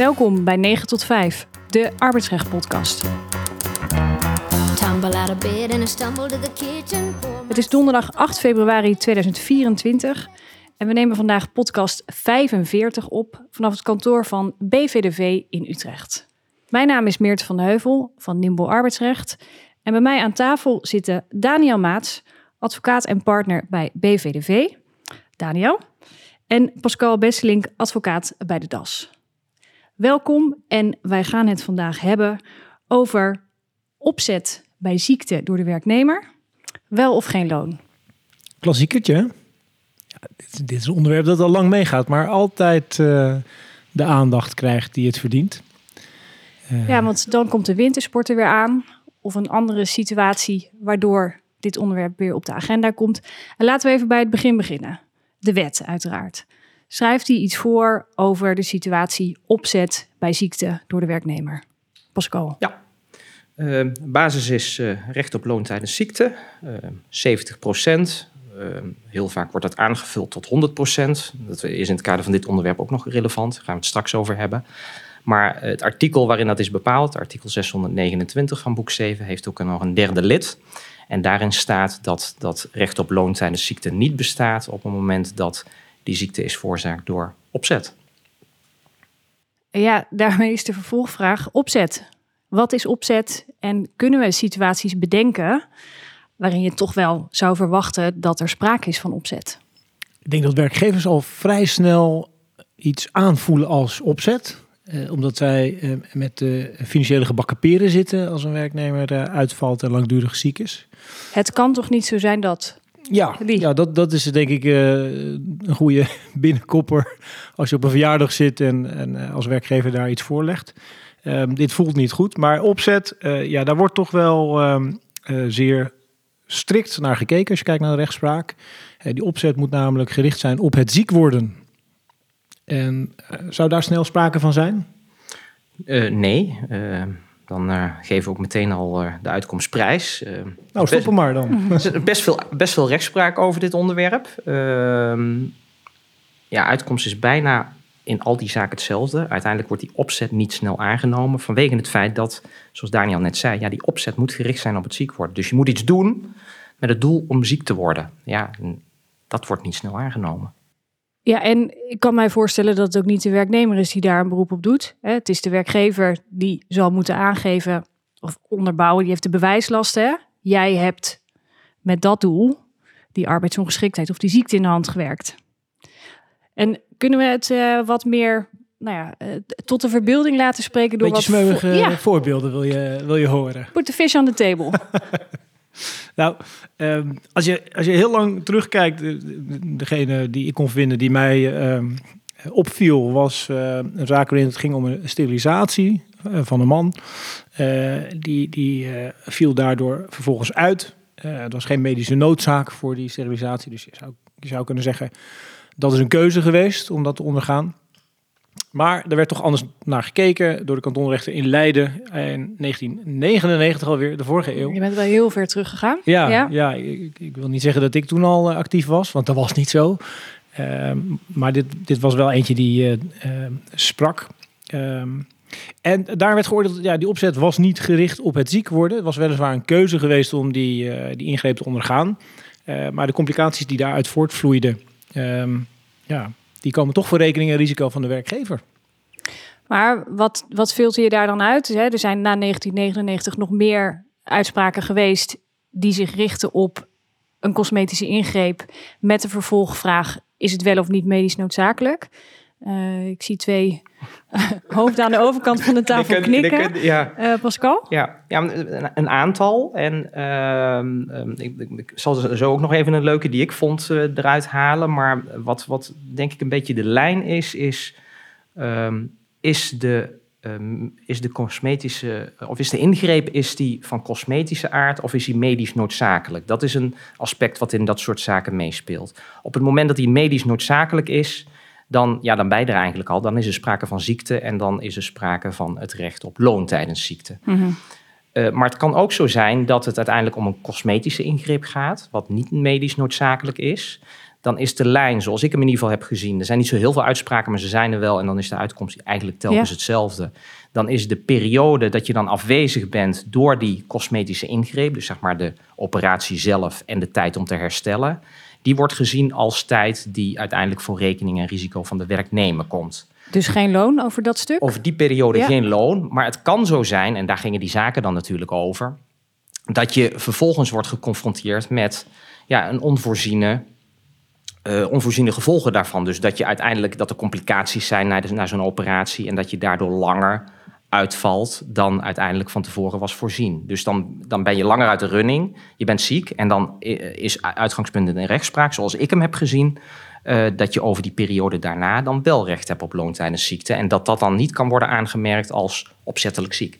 Welkom bij 9 tot 5, de arbeidsrecht podcast. Het is donderdag 8 februari 2024 en we nemen vandaag podcast 45 op vanaf het kantoor van BVDV in Utrecht. Mijn naam is Meert van de Heuvel van Nimble Arbeidsrecht en bij mij aan tafel zitten Daniel Maats, advocaat en partner bij BVDV. Daniel. En Pascal Besselink, advocaat bij de DAS. Welkom en wij gaan het vandaag hebben over opzet bij ziekte door de werknemer. Wel of geen loon? Klassiekertje. Ja, dit, dit is een onderwerp dat al lang meegaat, maar altijd eh, de aandacht krijgt die het verdient. Eh, Ja, want dan komt de wintersport er weer aan. Of een andere situatie waardoor dit onderwerp weer op de agenda komt. En laten we even bij het begin beginnen. De wet, uiteraard. Schrijft hij iets voor over de situatie opzet bij ziekte door de werknemer? Pascal. Ja. Eh, basis is eh, recht op loon tijdens ziekte, eh 70 procent. heel vaak wordt dat aangevuld tot 100 procent. Dat is in het kader van dit onderwerp ook nog relevant. Daar gaan we het straks over hebben. Maar het artikel waarin dat is bepaald, artikel 629 van boek 7, heeft ook nog een derde lid. En daarin staat dat dat recht op loon tijdens ziekte niet bestaat op het moment dat die ziekte is veroorzaakt door opzet. Ja, daarmee is de vervolgvraag opzet. Wat is opzet en kunnen we situaties bedenken waarin je toch wel zou verwachten dat er sprake is van opzet? Ik denk dat werkgevers al vrij snel iets aanvoelen als opzet. Eh, omdat zij eh, met de financiële gebakken peren zitten als een werknemer eh, uitvalt en langdurig ziek is. Het kan toch niet zo zijn dat. Ja, Die. ja dat, dat is denk ik eh, een goede binnenkopper als je op een verjaardag zit en, en eh, als werkgever daar iets voorlegt. Ehm, dit voelt niet goed, maar opzet, eh, ja, daar wordt toch wel ehm, eh, zeer strikt naar gekeken als je kijkt naar de rechtspraak. Die opzet moet namelijk gericht zijn op het ziek worden. En zou daar snel sprake van zijn? Eh, nee, dan eh, geven we ook meteen al eh, de uitkomstprijs. Eh, Nou, stop hem maar dan. er is best veel, best veel rechtspraak over dit onderwerp. Ehm, ja, uitkomst is bijna in al die zaken hetzelfde. Uiteindelijk wordt die opzet niet snel aangenomen vanwege het feit dat, zoals Daniel net zei, ja, die opzet moet gericht zijn op het ziek worden. Dus je moet iets doen met het doel om ziek te worden. Ja, dat wordt niet snel aangenomen. Ja, en ik kan mij voorstellen dat het ook niet de werknemer is die daar een beroep op doet. Het is de werkgever die zal moeten aangeven of onderbouwen, die heeft de bewijslasten. Hè? Jij hebt met dat doel die arbeidsongeschiktheid of die ziekte in de hand gewerkt. En kunnen we het eh, wat meer nou ja, eh, tot de verbeelding laten spreken door Beetje wat vo- ja, voorbeelden wil je, wil je horen. put the fish on the table. Nou, ehm, als, je, als je heel lang terugkijkt, de- degene die ik kon vinden die mij ehm, opviel, was eh, een zaak waarin het ging om een sterilisatie eh, van een man. Eh, die die eh, viel daardoor vervolgens uit. Eh er was geen medische noodzaak voor die sterilisatie, dus je zou, je zou kunnen zeggen dat is een keuze geweest om dat te ondergaan. Maar er werd toch anders naar gekeken door de kantonrechter in Leiden in 1999 alweer, de vorige eeuw. Je bent wel heel ver teruggegaan. Ja, Ja. ja. ik, ik wil niet zeggen dat ik toen al eh, actief was, want dat was niet zo. Ehm, maar dit, dit was wel eentje die ehm, sprak. Ehm, en daar werd geoordeeld, ja, die opzet was niet gericht op het ziek worden. Het was weliswaar een keuze geweest om die, eh, die ingreep te ondergaan. Maar de complicaties die daaruit voortvloeiden, ja, die komen toch voor rekening en risico van de werkgever. Maar wat, wat filter je daar dan uit? Er zijn na 1999 nog meer uitspraken geweest die zich richten op een cosmetische ingreep met de vervolgvraag: is het wel of niet medisch noodzakelijk? Eh, ik zie twee hoofden aan de overkant van de tafel knikken. ja, Eh, Pascal? Ja, ja een, een aantal. En ehm, ehm, ik, ik, ik zal zo ook nog even een leuke die ik vond eh, eruit halen. Maar wat, wat denk ik een beetje de lijn is, is, ehm, is, de, ehm, is de cosmetische, of is de ingreep is die van cosmetische aard of is die medisch noodzakelijk? Dat is een aspect wat in dat soort zaken meespeelt. Op het moment dat die medisch noodzakelijk is, dan, ja, dan ben je er eigenlijk al. Dan is er sprake van ziekte en dan is er sprake van het recht op loon tijdens ziekte. Eh, maar het kan ook zo zijn dat het uiteindelijk om een cosmetische ingreep gaat, wat niet medisch noodzakelijk is. dan is de lijn, zoals ik hem in ieder geval heb gezien, er zijn niet zo heel veel uitspraken, maar ze zijn er wel. En dan is de uitkomst eigenlijk telkens Ja. hetzelfde. Dan is de periode dat je dan afwezig bent door die cosmetische ingreep, dus zeg maar de operatie zelf en de tijd om te herstellen, die wordt gezien als tijd die uiteindelijk voor rekening en risico van de werknemer komt. Dus geen loon over dat stuk? Over die periode Ja. geen loon, maar het kan zo zijn, en daar gingen die zaken dan natuurlijk over, dat je vervolgens wordt geconfronteerd met ja, een onvoorziene, eh, onvoorziene gevolgen daarvan. Dus dat je uiteindelijk dat er complicaties zijn na, de- na zo'n operatie en dat je daardoor langer uitvalt dan uiteindelijk van tevoren was voorzien. Dus dan, dan ben je langer uit de running, je bent ziek en dan is uitgangspunt in rechtspraak, zoals ik hem heb gezien, eh, dat je over die periode daarna dan wel recht hebt op loon tijdens ziekte. En dat dat dan niet kan worden aangemerkt als opzettelijk ziek.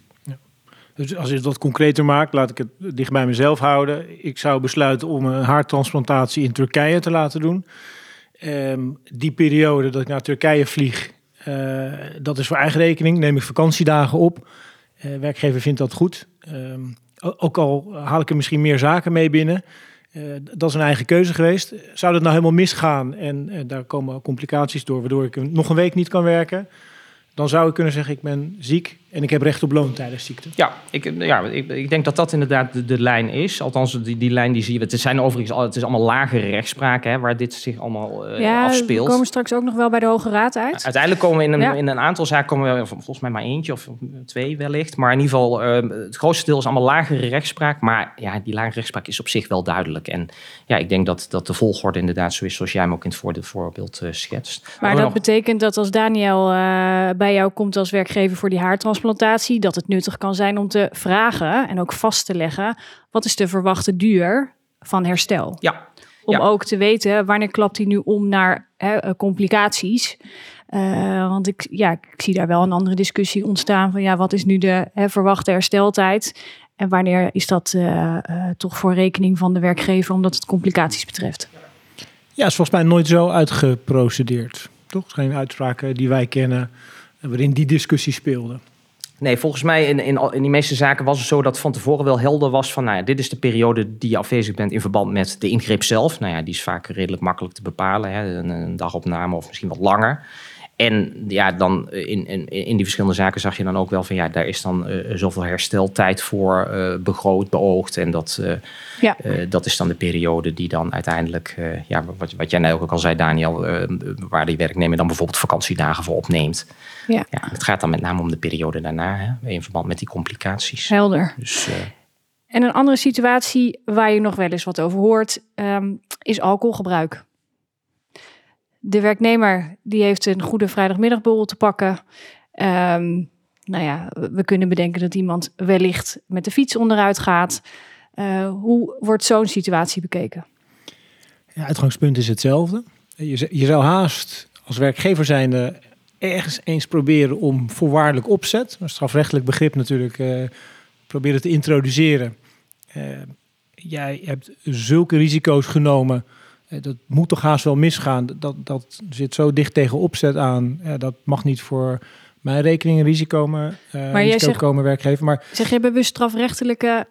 Dus als je wat concreter maakt, laat ik het dicht bij mezelf houden. Ik zou besluiten om een haartransplantatie in Turkije te laten doen. Ehm, die periode dat ik naar Turkije vlieg, eh, dat is voor eigen rekening. Neem ik vakantiedagen op. Eh, werkgever vindt dat goed. Ehm, ook al haal ik er misschien meer zaken mee binnen. Eh, dat is een eigen keuze geweest. Zou dat nou helemaal misgaan en daar komen complicaties door, waardoor ik nog een week niet kan werken, dan zou ik kunnen zeggen: ik ben ziek en ik heb recht op loon tijdens ziekte. Ja, ik, ja ik, ik denk dat dat inderdaad de, de lijn is. Althans, die, die lijn die zie je. Het zijn overigens al, het is allemaal lagere rechtspraken hè, waar dit zich allemaal eh, ja, we afspeelt. komen straks ook nog wel bij de Hoge Raad uit. Uiteindelijk komen we in een, Ja. in een aantal zaken, komen we, volgens mij maar eentje of twee wellicht. Maar in ieder geval, eh, het grootste deel is allemaal lagere rechtspraak. Maar ja, die lagere rechtspraak is op zich wel duidelijk. En ja, ik denk dat, dat de volgorde inderdaad zo is zoals jij hem ook in het voorde- voorbeeld eh, schetst. Maar we dat nog- betekent dat als Daniel eh, bij jou komt als werkgever voor die dat het nuttig kan zijn om te vragen en ook vast te leggen wat is de verwachte duur van herstel. Ja, Om Ja. ook te weten wanneer klapt hij nu om naar hè, eh, complicaties. Eh, want ik, ja, ik zie daar wel een andere discussie ontstaan van ja, wat is nu de hè, verwachte hersteltijd? En wanneer is dat eh, eh, toch voor rekening van de werkgever omdat het complicaties betreft? Ja, is volgens mij nooit zo uitgeprocedeerd. Toch? Geen uitspraken die wij kennen waarin die discussie speelde. Nee, volgens mij in, in, in die meeste zaken was het zo dat van tevoren wel helder was van, nou ja, dit is de periode die je afwezig bent in verband met de ingreep zelf. Nou ja, die is vaak redelijk makkelijk te bepalen, hè, een, een dagopname of misschien wat langer. En ja, dan in, in, in die verschillende zaken zag je dan ook wel van, ja, daar is dan eh, zoveel hersteltijd voor eh, begroot, beoogd. En dat, eh, Ja. eh, dat is dan de periode die dan uiteindelijk, eh, ja, wat, wat jij net ook al zei, Daniel, eh, waar die werknemer dan bijvoorbeeld vakantiedagen voor opneemt. Ja, Ja, het gaat dan met name om de periode daarna, hè, in verband met die complicaties. helder. Dus eh, En een andere situatie waar je nog wel eens wat over hoort, ehm, is alcoholgebruik. De werknemer die heeft een goede vrijdagmiddagborrel te pakken. Ehm, nou ja, we kunnen bedenken dat iemand wellicht met de fiets onderuit gaat. Eh, hoe wordt zo'n situatie bekeken? Ja, uitgangspunt is hetzelfde. Je, je zou haast als werkgever zijnde ergens eens proberen om voorwaardelijk opzet, een strafrechtelijk begrip natuurlijk, eh, proberen te introduceren. Eh, jij hebt zulke risico's genomen, dat moet toch haast wel misgaan. Dat, dat zit zo dicht tegen opzet aan. Eh, dat mag niet voor mijn rekening een risico, maar, eh, jij risico zegt- komen werkgever. Maar Zeg je bewust strafrechtelijke,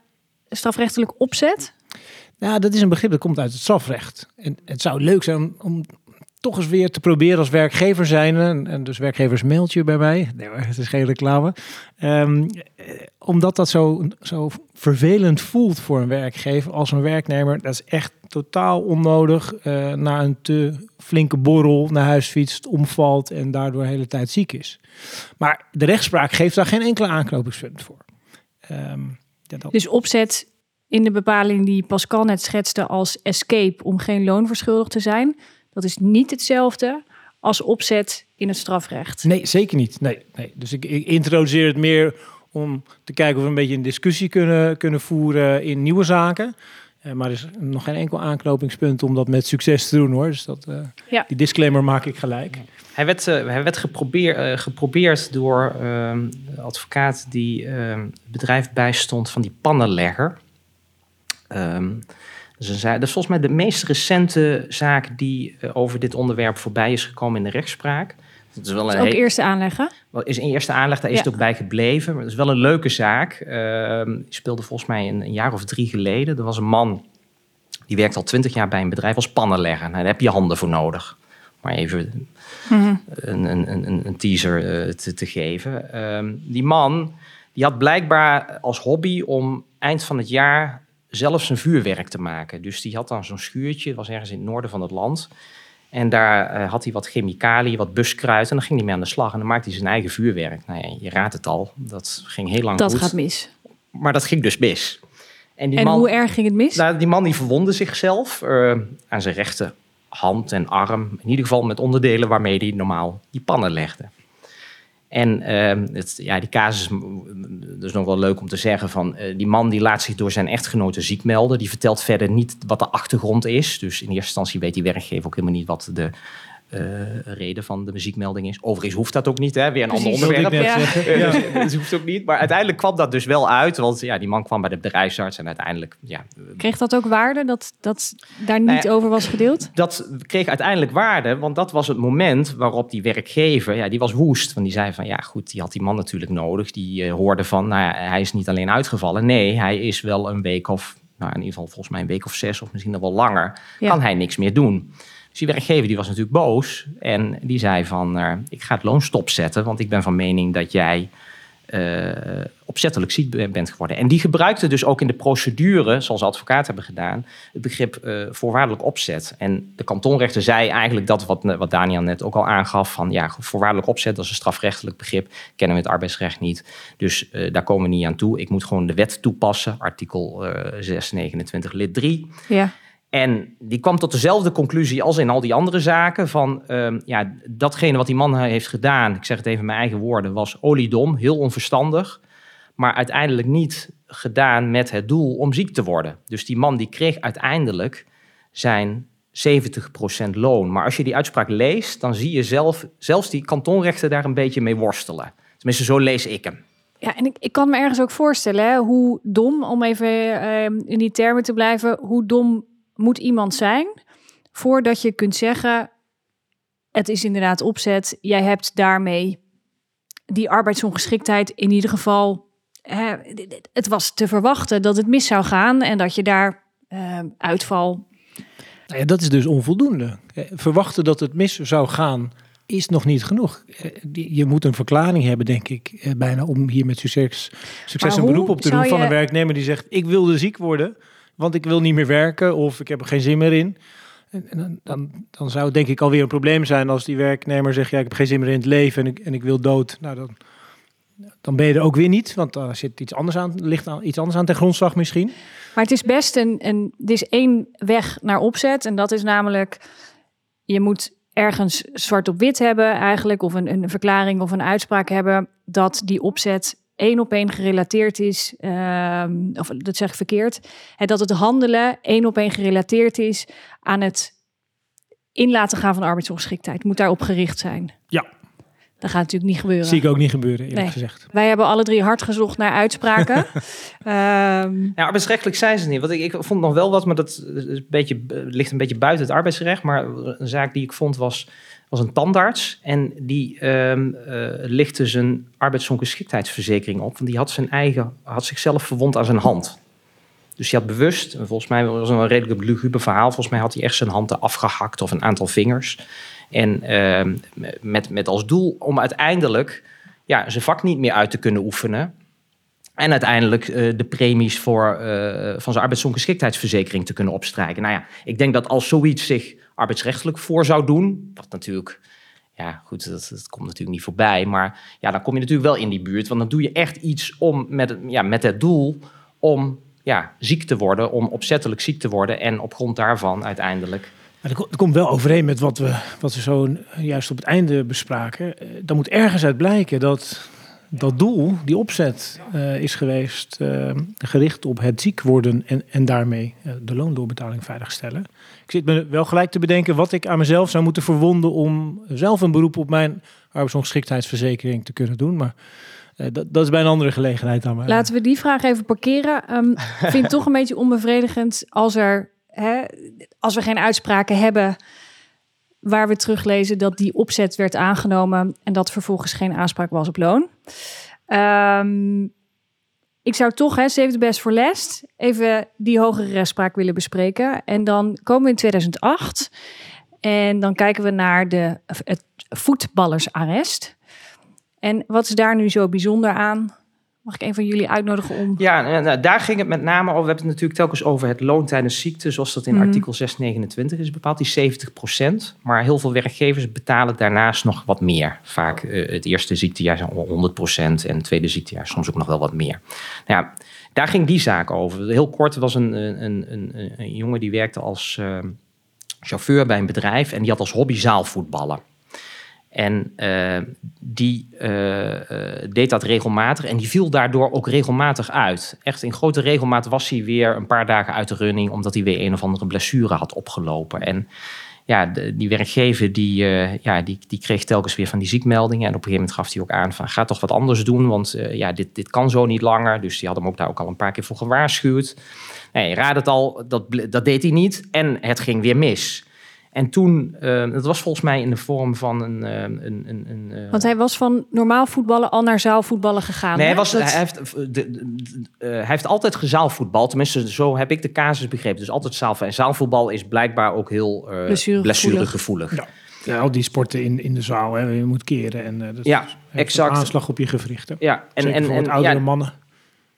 strafrechtelijk opzet? Ja, dat is een begrip dat komt uit het strafrecht. En het zou leuk zijn om, om toch eens weer te proberen als werkgever zijn. En, dus werkgevers mailtje bij mij. Nee, het is geen reclame. Ehm, eh, omdat dat zo, zo vervelend voelt voor een werkgever als een werknemer. Dat is echt totaal onnodig. eh na een te flinke borrel naar huis fietst, omvalt en daardoor de hele tijd ziek is. Maar de rechtspraak geeft daar geen enkele aanknopingspunt voor. Ehm, Dus opzet in de bepaling die Pascal net schetste als escape om geen loon verschuldigd te zijn. Dat is niet hetzelfde als opzet in het strafrecht. Nee, zeker niet. Nee, nee. Dus ik, ik introduceer het meer om te kijken of we een beetje een discussie kunnen, kunnen voeren in nieuwe zaken. Eh, maar er is nog geen enkel aanknopingspunt om dat met succes te doen hoor. Dus dat, eh, Ja. die disclaimer maak ik gelijk. hij werd, eh, hij werd geprobeer, eh, geprobeerd door ehm, de advocaat die ehm, het bedrijf bijstond van die pannenlegger. Ehm, een za- dat is volgens mij de meest recente zaak die eh, over dit onderwerp voorbij is gekomen in de rechtspraak. Is wel Dat een is ook eerste aanleggen. Wel, is in eerste aanleg, daar is Ja. het ook bij gebleven. Maar het is wel een leuke zaak. Die speelde volgens mij een, een jaar of drie geleden. Er was een man Die werkt al twintig jaar bij een bedrijf als pannenlegger. Nou, daar heb je handen voor nodig. Maar even Mhm. een, een, een, een teaser eh, te, te geven. Ehm, die man die had blijkbaar als hobby om eind van het jaar zelf zijn vuurwerk te maken. Dus die had dan zo'n schuurtje, was ergens in het noorden van het land. En daar eh, had hij wat chemicaliën, wat buskruid. En dan ging hij mee aan de slag en dan maakte hij zijn eigen vuurwerk. Nou ja, je raadt het al, dat ging heel lang Dat goed. gaat mis. Maar dat ging dus mis. En die En man, hoe erg ging het mis? nou, die man die verwonde zichzelf eh, aan zijn rechte hand en arm. In ieder geval met onderdelen waarmee hij normaal die pannen legde. En ehm, het, ja, die casus, is nog wel leuk om te zeggen, van eh, die man die laat zich door zijn echtgenote ziek melden. Die vertelt verder niet wat de achtergrond is. Dus in eerste instantie weet die werkgever ook helemaal niet wat de eh, reden van de ziekmelding is. Overigens hoeft dat ook niet, hè? weer een ander Precies. Onderwerp. net Ja. Eh, dus- dus hoeft ook niet. Maar uiteindelijk kwam dat dus wel uit. Want ja, die man kwam bij de bedrijfsarts en uiteindelijk... Ja, Kreeg dat ook waarde dat dat daar niet Nou over was gedeeld? dat kreeg uiteindelijk waarde. Want dat was het moment waarop die werkgever... Ja, die was woest. Want die zei van... Ja, goed, die had die man natuurlijk nodig. Die eh, hoorde van... Nou ja, hij is niet alleen uitgevallen. Nee, hij is wel een week of... Nou, in ieder geval volgens mij een week of zes of misschien nog wel langer... Ja. kan hij niks meer doen. Die werkgever die was natuurlijk boos. En die zei van... eh, ik ga het loon stopzetten. Want ik ben van mening dat jij... eh, opzettelijk ziek be- bent geworden. En die gebruikte dus ook in de procedure, zoals advocaten hebben gedaan, het begrip eh, voorwaardelijk opzet. En de kantonrechter zei eigenlijk dat wat, wat Daniel net ook al aangaf, van ja, voorwaardelijk opzet, dat is een strafrechtelijk begrip, kennen we het arbeidsrecht niet. Dus daar komen we niet aan toe. Ik moet gewoon de wet toepassen, artikel eh 629 lid 3. Ja. En die kwam tot dezelfde conclusie als in al die andere zaken. Van ehm, ja, datgene wat die man heeft gedaan, ik zeg het even in mijn eigen woorden, was oliedom, heel onverstandig. Maar uiteindelijk niet gedaan met het doel om ziek te worden. Dus die man die kreeg uiteindelijk zijn 70% loon. Maar als je die uitspraak leest, dan zie je zelf, zelfs die kantonrechter daar een beetje mee worstelen. Tenminste, zo lees ik hem. Ja, en ik, ik kan me ergens ook voorstellen hè, hoe dom, om even ehm, in die termen te blijven, hoe dom moet iemand zijn voordat je kunt zeggen, het is inderdaad opzet, jij hebt daarmee die arbeidsongeschiktheid in ieder geval, hè, het was te verwachten dat het mis zou gaan en dat je daar ehm, uitval, Nou ja, dat is dus onvoldoende. Eh, Verwachten dat het mis zou gaan is nog niet genoeg. Eh, Je moet een verklaring hebben, denk ik, eh, bijna om hier met succes, een beroep op te doen van je- een werknemer die zegt: Ik wilde ziek worden, want ik wil niet meer werken of ik heb er geen zin meer in. En, dan, dan, dan zou het denk ik alweer een probleem zijn als die werknemer zegt: Ja, ik heb geen zin meer in het leven en ik, en ik wil dood. Nou, dan, dan ben je er ook weer niet, want daar zit iets anders aan, ligt aan, iets anders aan ten grondslag misschien. Maar het is best een, een, is één weg naar opzet. En dat is namelijk, je moet ergens zwart op wit hebben eigenlijk. Of een, een verklaring of een uitspraak hebben dat die opzet één op één gerelateerd is. ehm, of dat zeg ik verkeerd. En dat het handelen één op één gerelateerd is aan het in laten gaan van arbeidsongeschiktheid. Het moet daarop gericht zijn. Ja. Dat gaat natuurlijk niet gebeuren. Zie ik ook niet gebeuren, eerlijk Nee. gezegd. Wij hebben alle drie hard gezocht naar uitspraken. Ehm, Ja, arbeidsrechtelijk zijn ze niet. Want ik, ik vond nog wel wat, maar dat is een beetje, ligt een beetje buiten het arbeidsrecht. Maar een zaak die ik vond was, was een tandarts. En die ehm eh, lichtte zijn arbeidsongeschiktheidsverzekering op. Want die had, zijn eigen, had zichzelf verwond aan zijn hand. Dus die had bewust, en volgens mij was het een redelijk luguber verhaal. Volgens mij had hij echt zijn handen afgehakt of een aantal vingers. En ehm, met, met als doel om uiteindelijk ja, zijn vak niet meer uit te kunnen oefenen. En uiteindelijk eh, de premies voor, eh, van zijn arbeidsongeschiktheidsverzekering te kunnen opstrijken. Nou ja, ik denk dat als zoiets zich arbeidsrechtelijk voor zou doen, wat natuurlijk, ja goed, dat, komt natuurlijk niet voorbij. Maar ja, dan kom je natuurlijk wel in die buurt. Want dan doe je echt iets om met, ja, met het doel om ja, ziek te worden, om opzettelijk ziek te worden. En op grond daarvan uiteindelijk. Maar dat ko- dat komt wel overeen met wat we, wat we zo juist op het einde bespraken. Eh, Dan moet ergens uit blijken dat dat doel, die opzet, eh, is geweest eh, gericht op het ziek worden en, en daarmee eh, de loondoorbetaling veiligstellen. Ik zit me wel gelijk te bedenken wat ik aan mezelf zou moeten verwonden om zelf een beroep op mijn arbeidsongeschiktheidsverzekering te kunnen doen. Maar dat, dat is bij een andere gelegenheid dan. maar- Laten we die vraag even parkeren. Ehm, Ik vind toch een beetje onbevredigend als, er, hè, als we geen uitspraken hebben waar we teruglezen dat die opzet werd aangenomen en dat vervolgens geen aanspraak was op loon. Ehm, ik zou toch, hè, save the best for last, even die hogere rechtspraak willen bespreken. En dan komen we in 2008 en dan kijken we naar de, het voetballersarrest. En wat is daar nu zo bijzonder aan? Mag ik een van jullie uitnodigen om... Ja, nou, daar ging het met name over. We hebben het natuurlijk telkens over het loon tijdens ziekte, zoals dat in Mhm. artikel 629 is bepaald, die 70% Maar heel veel werkgevers betalen daarnaast nog wat meer. Vaak eh, het eerste ziektejaar zijn 100% en het tweede ziektejaar soms ook nog wel wat meer. Nou ja, daar ging die zaak over. Heel kort er was een, een, een, een, een jongen die werkte als eh, chauffeur bij een bedrijf en die had als hobby zaalvoetballen. En eh, die eh, eh, deed dat regelmatig en die viel daardoor ook regelmatig uit. Echt in grote regelmaat was hij weer een paar dagen uit de running... omdat hij weer een of andere blessure had opgelopen. En ja, die werkgever die, ja, die, die kreeg telkens weer van die ziekmeldingen. En op een gegeven moment gaf hij ook aan van... ga toch wat anders doen, want ja, dit, dit kan zo niet langer. Dus die had hem ook daar ook al een paar keer voor gewaarschuwd. Nee, raad het al, dat, dat deed hij niet. En het ging weer mis. En toen, eh, dat was volgens mij in de vorm van een... eh, een, een, een eh, Want hij was van normaal voetballen al naar zaalvoetballen gegaan. Nee, hij, was, Dat- hij, heeft, de, de- eh, hij heeft altijd gezaalvoetbal. Tenminste, zo heb ik de casus begrepen. Dus altijd zaalvoetbal. En zaalvoetbal is blijkbaar ook heel eh Blessuregevoelig. blessuregevoelig. Ja. Ja, al die sporten in, in de zaal, hè, je moet keren. En, eh, dat Ja, exact. Een aanslag op je gewrichten. Ja, en, Zeker en, voor en wat oudere ja, mannen.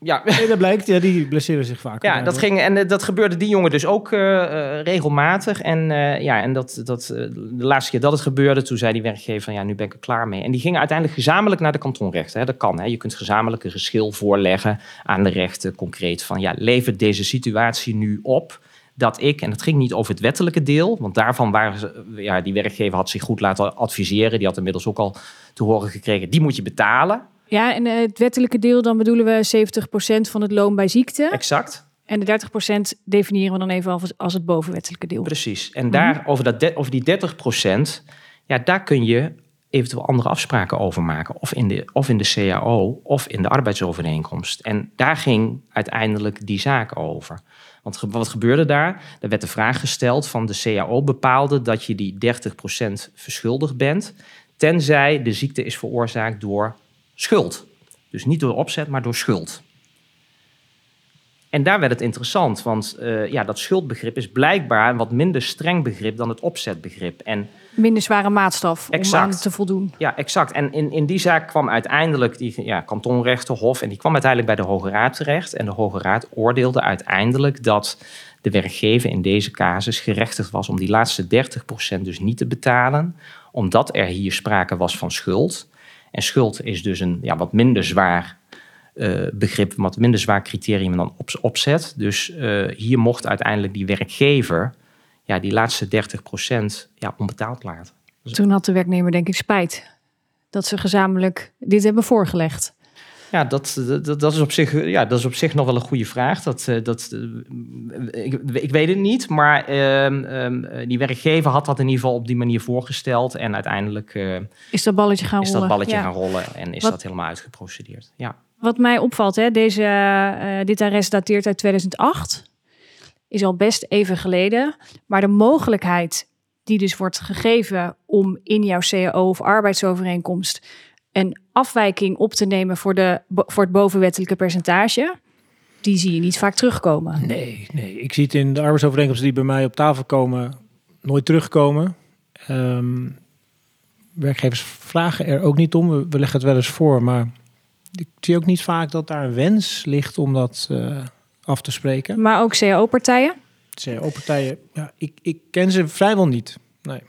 Ja, Nee, dat blijkt, ja, die blesseren zich vaak. ja, dat ging en eh, dat gebeurde die jongen dus ook eh, eh, regelmatig. En ja, en dat, dat, de laatste keer dat het gebeurde, toen zei die werkgever van ja, nu ben ik er klaar mee. En die gingen uiteindelijk gezamenlijk naar de kantonrechten. Hè. Dat kan, hè. je kunt gezamenlijk een geschil voorleggen aan de rechten concreet van ja, levert deze situatie nu op dat ik, en het ging niet over het wettelijke deel, want daarvan waren ze, ja, die werkgever had zich goed laten adviseren. Die had inmiddels ook al te horen gekregen, die moet je betalen. Ja, en eh, het wettelijke deel, dan bedoelen we 70% van het loon bij ziekte. Exact. En de 30% definiëren we dan even als, het bovenwettelijke deel. Precies. En daar, over, dat over die 30% ja, daar kun je eventueel andere afspraken over maken. Of in, de, of in de CAO of in de arbeidsovereenkomst. En daar ging uiteindelijk die zaak over. Want wat gebeurde daar? Er werd de vraag gesteld van de CAO bepaalde dat je die 30% verschuldigd bent, tenzij de ziekte is veroorzaakt door schuld. Dus niet door opzet, maar door schuld. En daar werd het interessant, want eh, ja, dat schuldbegrip is blijkbaar een wat minder streng begrip dan het opzetbegrip. En Minder zware maatstaf om aan te voldoen. ja, exact. En in, in die zaak kwam uiteindelijk die ja, kantonrechterhof en die kwam uiteindelijk bij de Hoge Raad terecht. En de Hoge Raad oordeelde uiteindelijk dat de werkgever in deze casus gerechtigd was om die laatste 30% dus niet te betalen, omdat er hier sprake was van schuld. En schuld is dus een ja, wat minder zwaar eh, begrip, wat minder zwaar criterium dan op, opzet. Dus eh, hier mocht uiteindelijk die werkgever ja, die laatste 30% ja, onbetaald laten. Toen had de werknemer denk ik spijt dat ze gezamenlijk dit hebben voorgelegd. Ja, dat, dat, dat, is op zich, ja, dat is op zich nog wel een goede vraag. Dat, eh, dat, eh, ik, ik weet het niet, maar ehm, ehm, die werkgever had dat in ieder geval op die manier voorgesteld. En uiteindelijk eh, Is dat balletje gaan is rollen? dat balletje Ja. gaan rollen en is Wat- dat helemaal uitgeprocedeerd. Ja. Wat mij opvalt, hè, deze, eh, dit arrest dateert uit 2008. Is al best even geleden. Maar de mogelijkheid die dus wordt gegeven om in jouw CAO of arbeidsovereenkomst een afwijking op te nemen voor, de, voor het bovenwettelijke percentage, die zie je niet vaak terugkomen. Nee, nee, ik zie het in de arbeidsovereenkomsten die bij mij op tafel komen nooit terugkomen. Ehm, werkgevers vragen er ook niet om. We, we leggen het wel eens voor, maar ik zie ook niet vaak dat daar een wens ligt om dat eh, af te spreken. Maar ook CAO-partijen. CAO-partijen, ja, ik, ik ken ze vrijwel niet. Nee.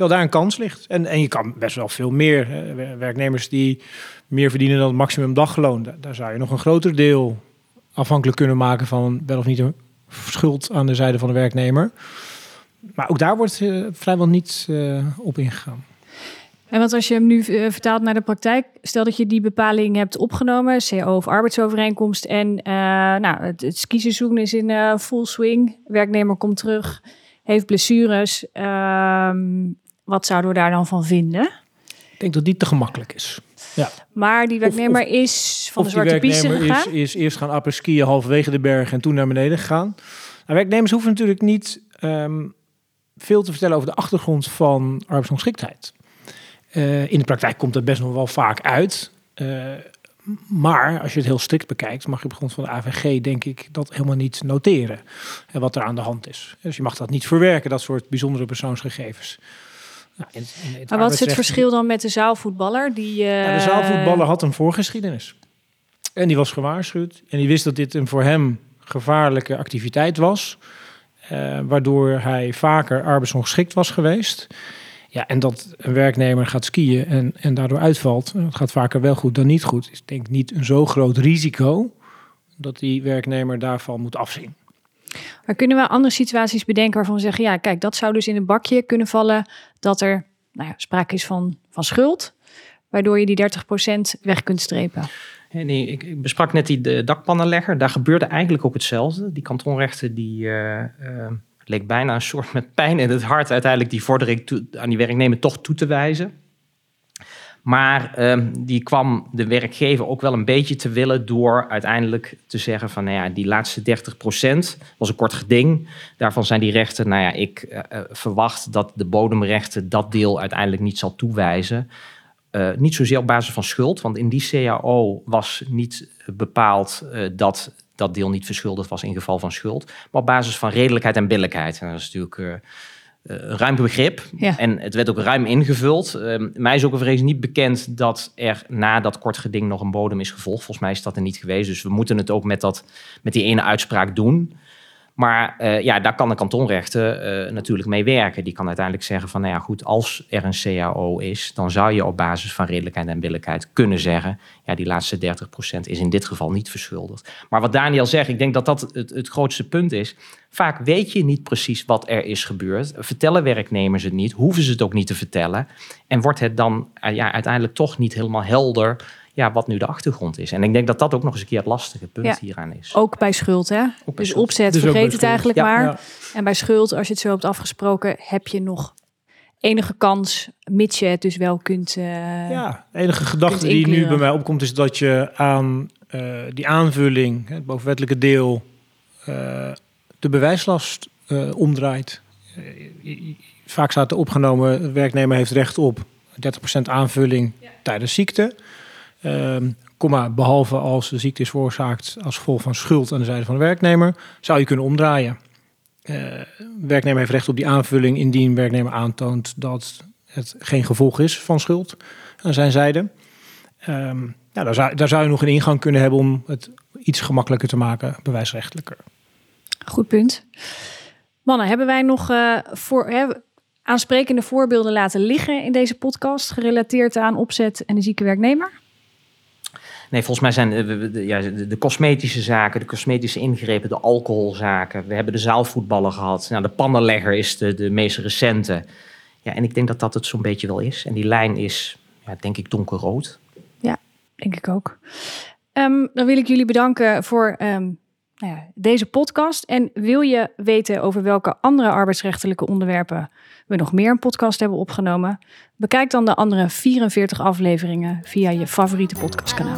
Terwijl daar een kans ligt. En, en je kan best wel veel meer. hè. Wer- Werknemers die meer verdienen dan het maximum dagloon. Daar, zou je nog een groter deel afhankelijk kunnen maken van wel of niet een schuld aan de zijde van de werknemer. Maar ook daar wordt eh, vrijwel niet eh, op ingegaan. En want als je hem nu eh, vertaalt naar de praktijk, stel dat je die bepaling hebt opgenomen, CO of arbeidsovereenkomst, en nou, het, het skiseizoen is in full swing, werknemer komt terug, heeft blessures, ehm, wat zouden we daar dan van vinden? Ik denk dat die te gemakkelijk is. Maar die werknemer is van de zwarte piste werknemer gegaan. is, is eerst gaan apres-skiën halverwege de berg en toen naar beneden gegaan. Nou, werknemers hoeven natuurlijk niet ehm, veel te vertellen over de achtergrond van arbeidsongeschiktheid. Eh, in de praktijk komt dat best nog wel vaak uit. Eh, maar als je het heel strikt bekijkt, mag je op grond van de AVG, denk ik, dat helemaal niet noteren. En wat er aan de hand is. Dus je mag dat niet verwerken, dat soort bijzondere persoonsgegevens. Nou, het Maar wat is het verschil dan met de zaalvoetballer? Die, eh, de zaalvoetballer had een voorgeschiedenis. En die was gewaarschuwd. En die wist dat dit een voor hem gevaarlijke activiteit was. eh, waardoor hij vaker arbeidsongeschikt was geweest. Ja, en dat een werknemer gaat skiën en, en daardoor uitvalt. en Dat gaat vaker wel goed dan niet goed. Is denk ik niet een zo groot risico dat die werknemer daarvan moet afzien. Maar kunnen we andere situaties bedenken waarvan we zeggen... ja, kijk, dat zou dus in een bakje kunnen vallen... dat er nou ja, sprake is van, van schuld... waardoor je die 30% weg kunt strepen. En nee, ik, besprak net die de dakpannenlegger. Daar gebeurde eigenlijk ook hetzelfde. Die kantonrechter die eh, eh, leek bijna een soort met pijn in het hart uiteindelijk die vordering aan die werknemer toch toe te wijzen. Maar ehm, die kwam de werkgever ook wel een beetje te willen door uiteindelijk te zeggen van nou ja, die laatste 30% was een kort geding. Daarvan zijn die rechten, nou ja, ik eh, eh, verwacht dat de bodemrechten dat deel uiteindelijk niet zal toewijzen. Eh, niet zozeer op basis van schuld, want in die CAO was niet bepaald dat dat deel niet verschuldigd was in geval van schuld, maar op basis van redelijkheid en billijkheid. En dat is natuurlijk ruim begrip Ja. en het werd ook ruim ingevuld. Ehm, mij is ook overigens niet bekend dat er na dat kort geding nog een bodem is gevolgd. Volgens mij is dat er niet geweest, dus we moeten het ook met, dat, met die ene uitspraak doen. Maar eh, ja, daar kan de kantonrechter eh, natuurlijk mee werken. Die kan uiteindelijk zeggen van, nou ja, goed, als er een CAO is, dan zou je op basis van redelijkheid en billijkheid kunnen zeggen, ja, die laatste 30% is in dit geval niet verschuldigd. Maar wat Daniel zegt, ik denk dat dat het, het grootste punt is. Vaak weet je niet precies wat er is gebeurd. Vertellen werknemers het niet, hoeven ze het ook niet te vertellen. En wordt het dan eh, ja, uiteindelijk toch niet helemaal helder ja, wat nu de achtergrond is. En ik denk dat dat ook nog eens een keer het lastige punt Ja. hieraan is. Ook bij schuld, hè? bij dus schuld. opzet, Dus vergeet het eigenlijk Ja, maar. ja. En bij schuld, als je het zo hebt afgesproken... heb je nog enige kans, mits je het dus wel kunt... eh, Ja, de enige gedachte die nu bij mij opkomt is dat je aan eh, die aanvulling, het bovenwettelijke deel, eh, de bewijslast eh, omdraait. Eh, vaak staat er opgenomen, de werknemer heeft recht op 30% aanvulling tijdens ziekte. Ehm, komma, behalve als de ziekte is veroorzaakt als gevolg van schuld aan de zijde van de werknemer, zou je kunnen omdraaien. Eh, werknemer heeft recht op die aanvulling indien werknemer aantoont dat het geen gevolg is van schuld aan zijn zijde. Ehm, nou, daar, zou, daar zou je nog een ingang kunnen hebben om het iets gemakkelijker te maken, bewijsrechtelijker. Goed punt. Mannen, hebben wij nog eh, voor, hè, aansprekende voorbeelden laten liggen in deze podcast... gerelateerd aan opzet en de zieke werknemer? Nee, volgens mij zijn de, de- ja, de, cosmetische zaken, de cosmetische ingrepen, de alcoholzaken. We hebben de zaalvoetballen gehad. Nou, de pannenlegger is de, de meest recente. Ja, en ik denk dat dat het zo'n beetje wel is. En die lijn is, ja, denk ik, donkerrood. Denk ik ook. Ehm, dan wil ik jullie bedanken voor ehm, nou deze podcast. En wil je weten over welke andere arbeidsrechtelijke onderwerpen we nog meer een podcast hebben opgenomen? Bekijk dan de andere 44 afleveringen via je favoriete podcastkanaal.